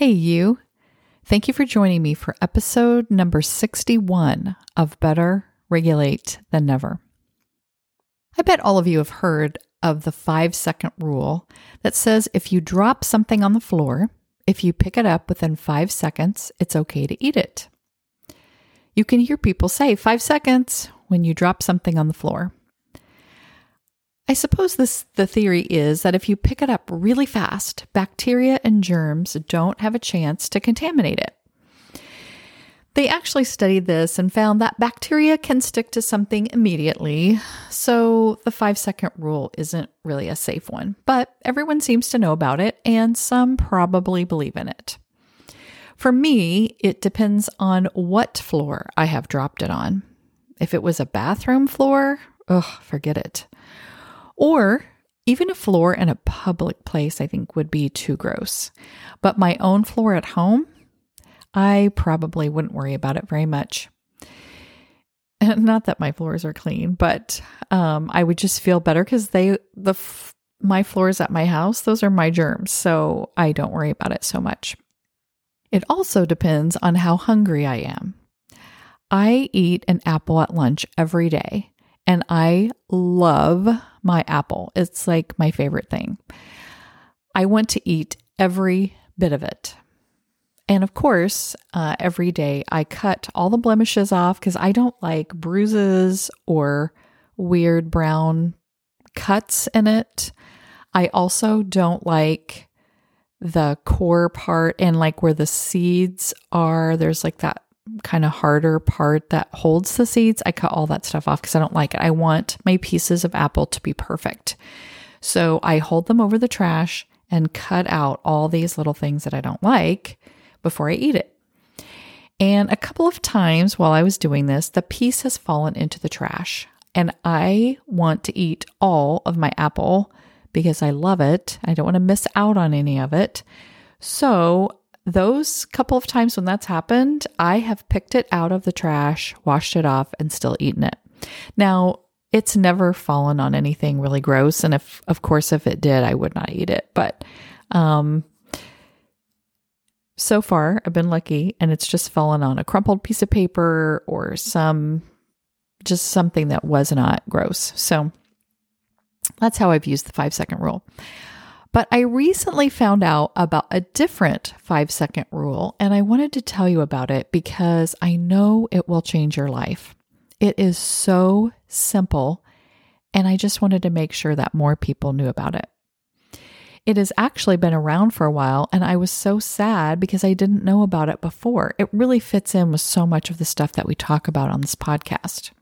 Hey, you. Thank you for joining me for episode number 61 of Better Regulate Than Never. I bet all of you have heard of the five second rule that says if you drop something on the floor, if you pick it up within five seconds, it's okay to eat it. You can hear people say five seconds when you drop something on the floor. I suppose this the theory is that if you pick it up really fast, bacteria and germs don't have a chance to contaminate it. They actually studied this and found that bacteria can stick to something immediately, so the five second rule isn't really a safe one. But everyone seems to know about it, and some probably believe in it. For me, it depends on what floor I have dropped it on. If it was a bathroom floor, ugh, forget it. Or even a floor in a public place, I think would be too gross. But my own floor at home, I probably wouldn't worry about it very much. Not that my floors are clean, but um, I would just feel better because they the f- my floors at my house, those are my germs, so I don't worry about it so much. It also depends on how hungry I am. I eat an apple at lunch every day, and I love my apple. It's like my favorite thing. I want to eat every bit of it. And of course, uh, every day I cut all the blemishes off because I don't like bruises or weird brown cuts in it. I also don't like the core part and like where the seeds are. There's like that kind of harder part that holds the seeds, I cut all that stuff off because I don't like it. I want my pieces of apple to be perfect. So I hold them over the trash and cut out all these little things that I don't like before I eat it. And a couple of times while I was doing this, the piece has fallen into the trash. And I want to eat all of my apple because I love it. I don't want to miss out on any of it. So those couple of times when that's happened, I have picked it out of the trash, washed it off, and still eaten it. Now, it's never fallen on anything really gross. And if, of course, if it did, I would not eat it. But, um, so far I've been lucky and it's just fallen on a crumpled piece of paper or some, just something that was not gross. So that's how I've used the five second rule. But I recently found out about a different five second rule, and I wanted to tell you about it because I know it will change your life. It is so simple, and I just wanted to make sure that more people knew about it. It has actually been around for a while, and I was so sad because I didn't know about it before. It really fits in with so much of the stuff that we talk about on this podcast.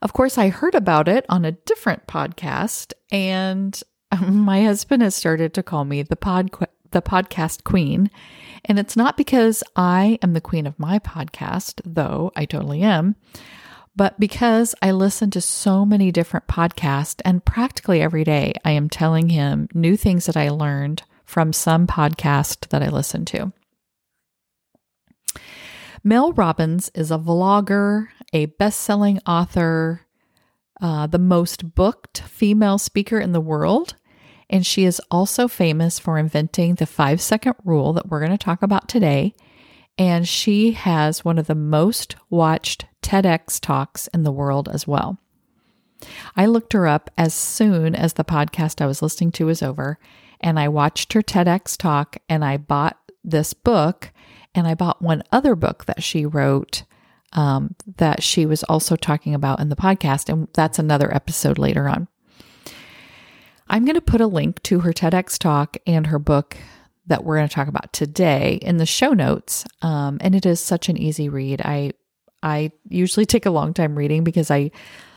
Of course, I heard about it on a different podcast, and my husband has started to call me the pod the podcast queen, and it's not because I am the queen of my podcast, though I totally am, but because I listen to so many different podcasts and practically every day I am telling him new things that I learned from some podcast that I listen to. Mel Robbins is a vlogger, a best-selling author, uh, the most booked female speaker in the world. And she is also famous for inventing the five second rule that we're going to talk about today. And she has one of the most watched TEDx talks in the world as well. I looked her up as soon as the podcast I was listening to was over, and I watched her TEDx talk and I bought this book and I bought one other book that she wrote um, that she was also talking about in the podcast. And that's another episode later on. I'm going to put a link to her TEDx talk and her book that we're going to talk about today in the show notes. Um, and it is such an easy read. I I usually take a long time reading because I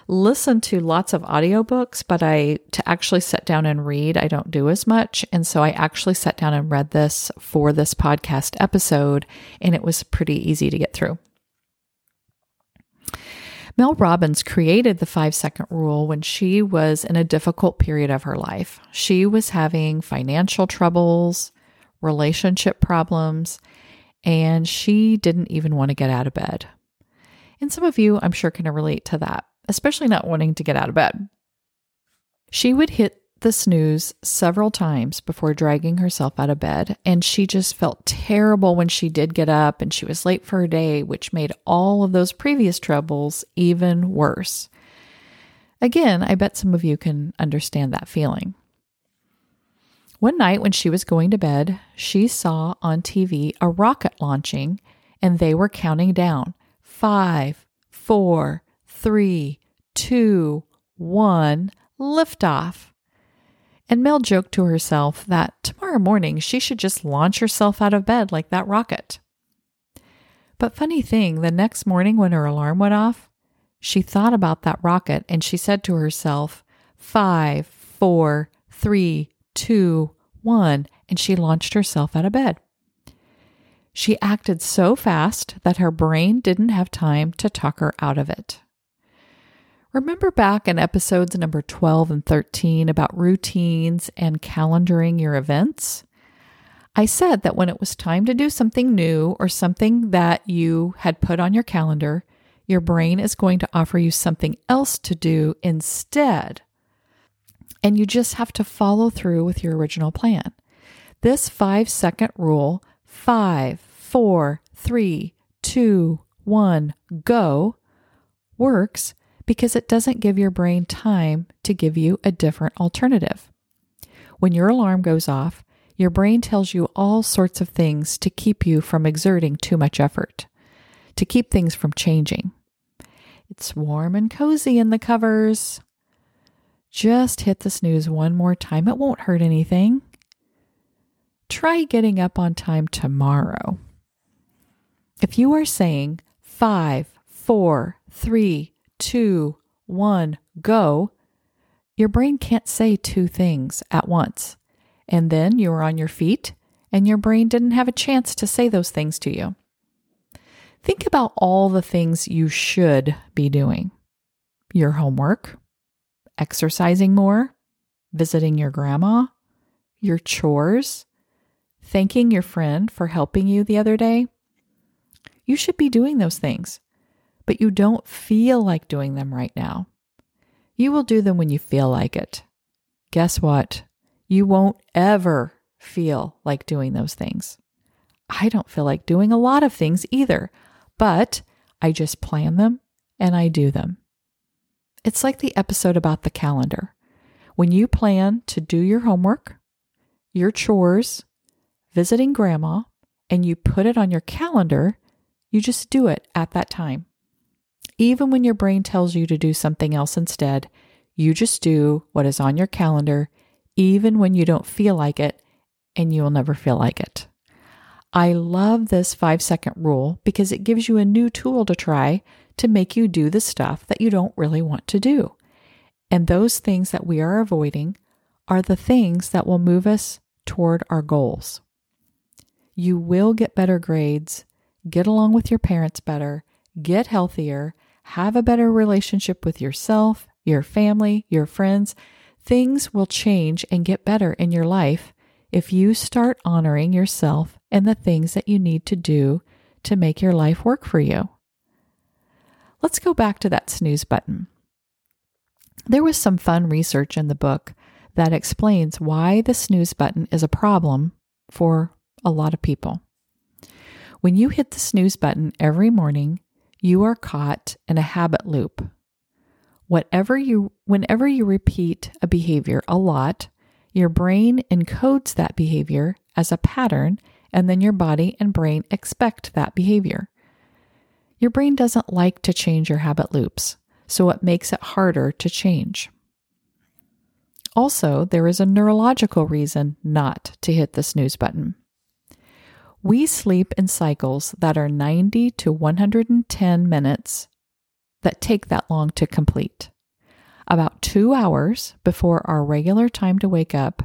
listen to lots of audiobooks, but I to actually sit down and read, I don't do as much. And so I actually sat down and read this for this podcast episode, and it was pretty easy to get through. Mel Robbins created the five second rule when she was in a difficult period of her life. She was having financial troubles, relationship problems, and she didn't even want to get out of bed. And some of you, I'm sure, can relate to that, especially not wanting to get out of bed. She would hit the snooze several times before dragging herself out of bed, and she just felt terrible when she did get up and she was late for her day, which made all of those previous troubles even worse. Again, I bet some of you can understand that feeling. One night when she was going to bed, she saw on TV a rocket launching and they were counting down five, four, three, two, one, liftoff. And Mel joked to herself that tomorrow morning she should just launch herself out of bed like that rocket. But funny thing, the next morning when her alarm went off, she thought about that rocket and she said to herself, five, four, three, two, one, and she launched herself out of bed. She acted so fast that her brain didn't have time to talk her out of it. Remember back in episodes number 12 and 13 about routines and calendaring your events? I said that when it was time to do something new or something that you had put on your calendar, your brain is going to offer you something else to do instead. And you just have to follow through with your original plan. This five second rule five, four, three, two, one, go works because it doesn't give your brain time to give you a different alternative. When your alarm goes off, your brain tells you all sorts of things to keep you from exerting too much effort, to keep things from changing. It's warm and cozy in the covers. Just hit the snooze one more time. It won't hurt anything. Try getting up on time tomorrow. If you are saying five, four, three, two, one, go, your brain can't say two things at once. And then you are on your feet, and your brain didn't have a chance to say those things to you. Think about all the things you should be doing your homework, exercising more, visiting your grandma, your chores, thanking your friend for helping you the other day. You should be doing those things, but you don't feel like doing them right now. You will do them when you feel like it. Guess what? You won't ever feel like doing those things. I don't feel like doing a lot of things either but I just plan them and I do them. It's like the episode about the calendar. When you plan to do your homework, your chores, visiting grandma, and you put it on your calendar, you just do it at that time. Even when your brain tells you to do something else instead, you just do what is on your calendar, even when you don't feel like it, and you'll never feel like it. I love this five second rule because it gives you a new tool to try to make you do the stuff that you don't really want to do. And those things that we are avoiding are the things that will move us toward our goals. You will get better grades, get along with your parents better, get healthier, have a better relationship with yourself, your family, your friends. Things will change and get better in your life if you start honoring yourself and the things that you need to do to make your life work for you. Let's go back to that snooze button. There was some fun research in the book that explains why the snooze button is a problem for a lot of people. When you hit the snooze button every morning, you are caught in a habit loop. Whatever you whenever you repeat a behavior a lot, your brain encodes that behavior as a pattern and then your body and brain expect that behavior. Your brain doesn't like to change your habit loops, so it makes it harder to change. Also, there is a neurological reason not to hit the snooze button. We sleep in cycles that are 90 to 110 minutes that take that long to complete. About two hours before our regular time to wake up,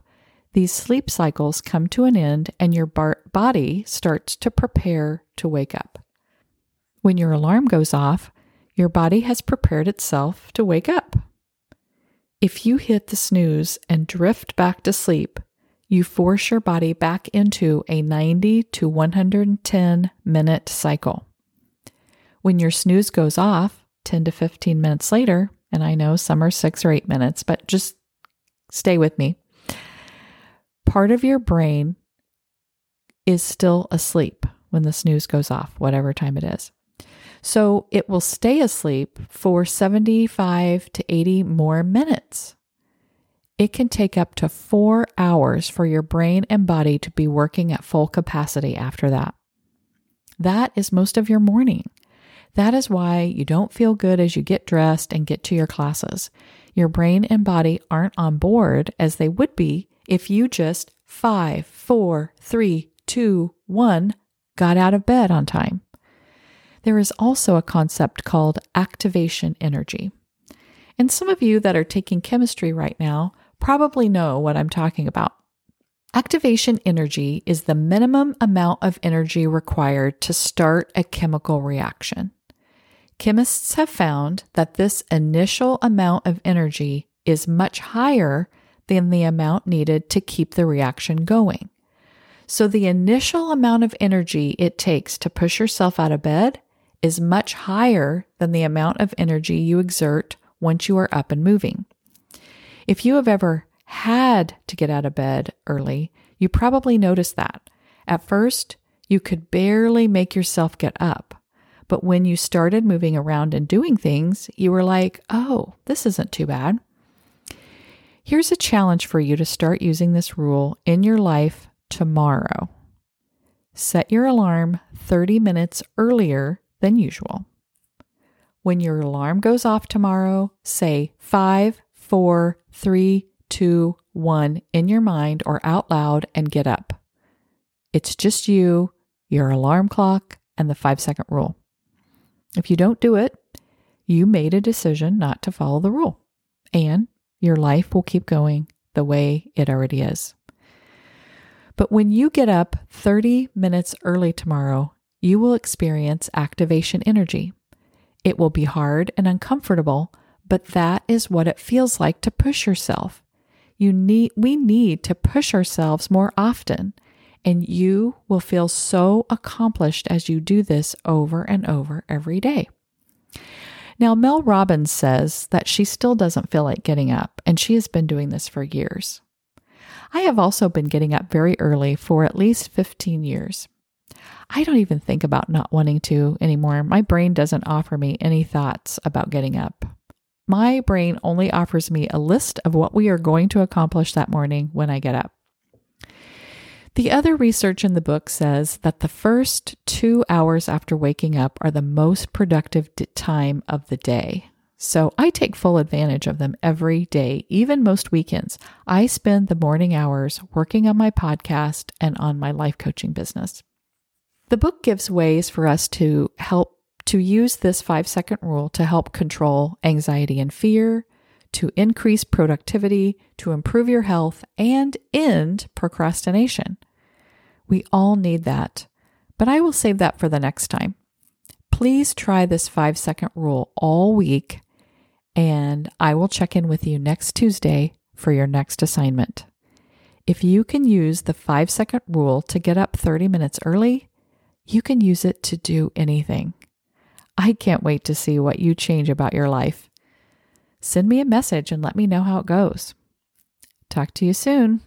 these sleep cycles come to an end and your bar- body starts to prepare to wake up. When your alarm goes off, your body has prepared itself to wake up. If you hit the snooze and drift back to sleep, you force your body back into a 90 to 110 minute cycle. When your snooze goes off 10 to 15 minutes later, and I know some are six or eight minutes, but just stay with me. Part of your brain is still asleep when the snooze goes off, whatever time it is. So it will stay asleep for 75 to 80 more minutes. It can take up to four hours for your brain and body to be working at full capacity after that. That is most of your morning. That is why you don't feel good as you get dressed and get to your classes. Your brain and body aren't on board as they would be if you just five, four, three, two, one got out of bed on time. There is also a concept called activation energy. And some of you that are taking chemistry right now probably know what I'm talking about. Activation energy is the minimum amount of energy required to start a chemical reaction. Chemists have found that this initial amount of energy is much higher than the amount needed to keep the reaction going. So, the initial amount of energy it takes to push yourself out of bed is much higher than the amount of energy you exert once you are up and moving. If you have ever had to get out of bed early, you probably noticed that. At first, you could barely make yourself get up. But when you started moving around and doing things, you were like, oh, this isn't too bad. Here's a challenge for you to start using this rule in your life tomorrow. Set your alarm 30 minutes earlier than usual. When your alarm goes off tomorrow, say five, four, three, two, one in your mind or out loud and get up. It's just you, your alarm clock, and the five second rule. If you don't do it, you made a decision not to follow the rule, and your life will keep going the way it already is. But when you get up 30 minutes early tomorrow, you will experience activation energy. It will be hard and uncomfortable, but that is what it feels like to push yourself. You need we need to push ourselves more often, and you will feel so accomplished as you do this over and over every day. Now, Mel Robbins says that she still doesn't feel like getting up, and she has been doing this for years. I have also been getting up very early for at least 15 years. I don't even think about not wanting to anymore. My brain doesn't offer me any thoughts about getting up. My brain only offers me a list of what we are going to accomplish that morning when I get up. The other research in the book says that the first two hours after waking up are the most productive time of the day. So I take full advantage of them every day, even most weekends. I spend the morning hours working on my podcast and on my life coaching business. The book gives ways for us to help to use this five second rule to help control anxiety and fear, to increase productivity, to improve your health, and end procrastination. We all need that, but I will save that for the next time. Please try this five second rule all week, and I will check in with you next Tuesday for your next assignment. If you can use the five second rule to get up 30 minutes early, you can use it to do anything. I can't wait to see what you change about your life. Send me a message and let me know how it goes. Talk to you soon.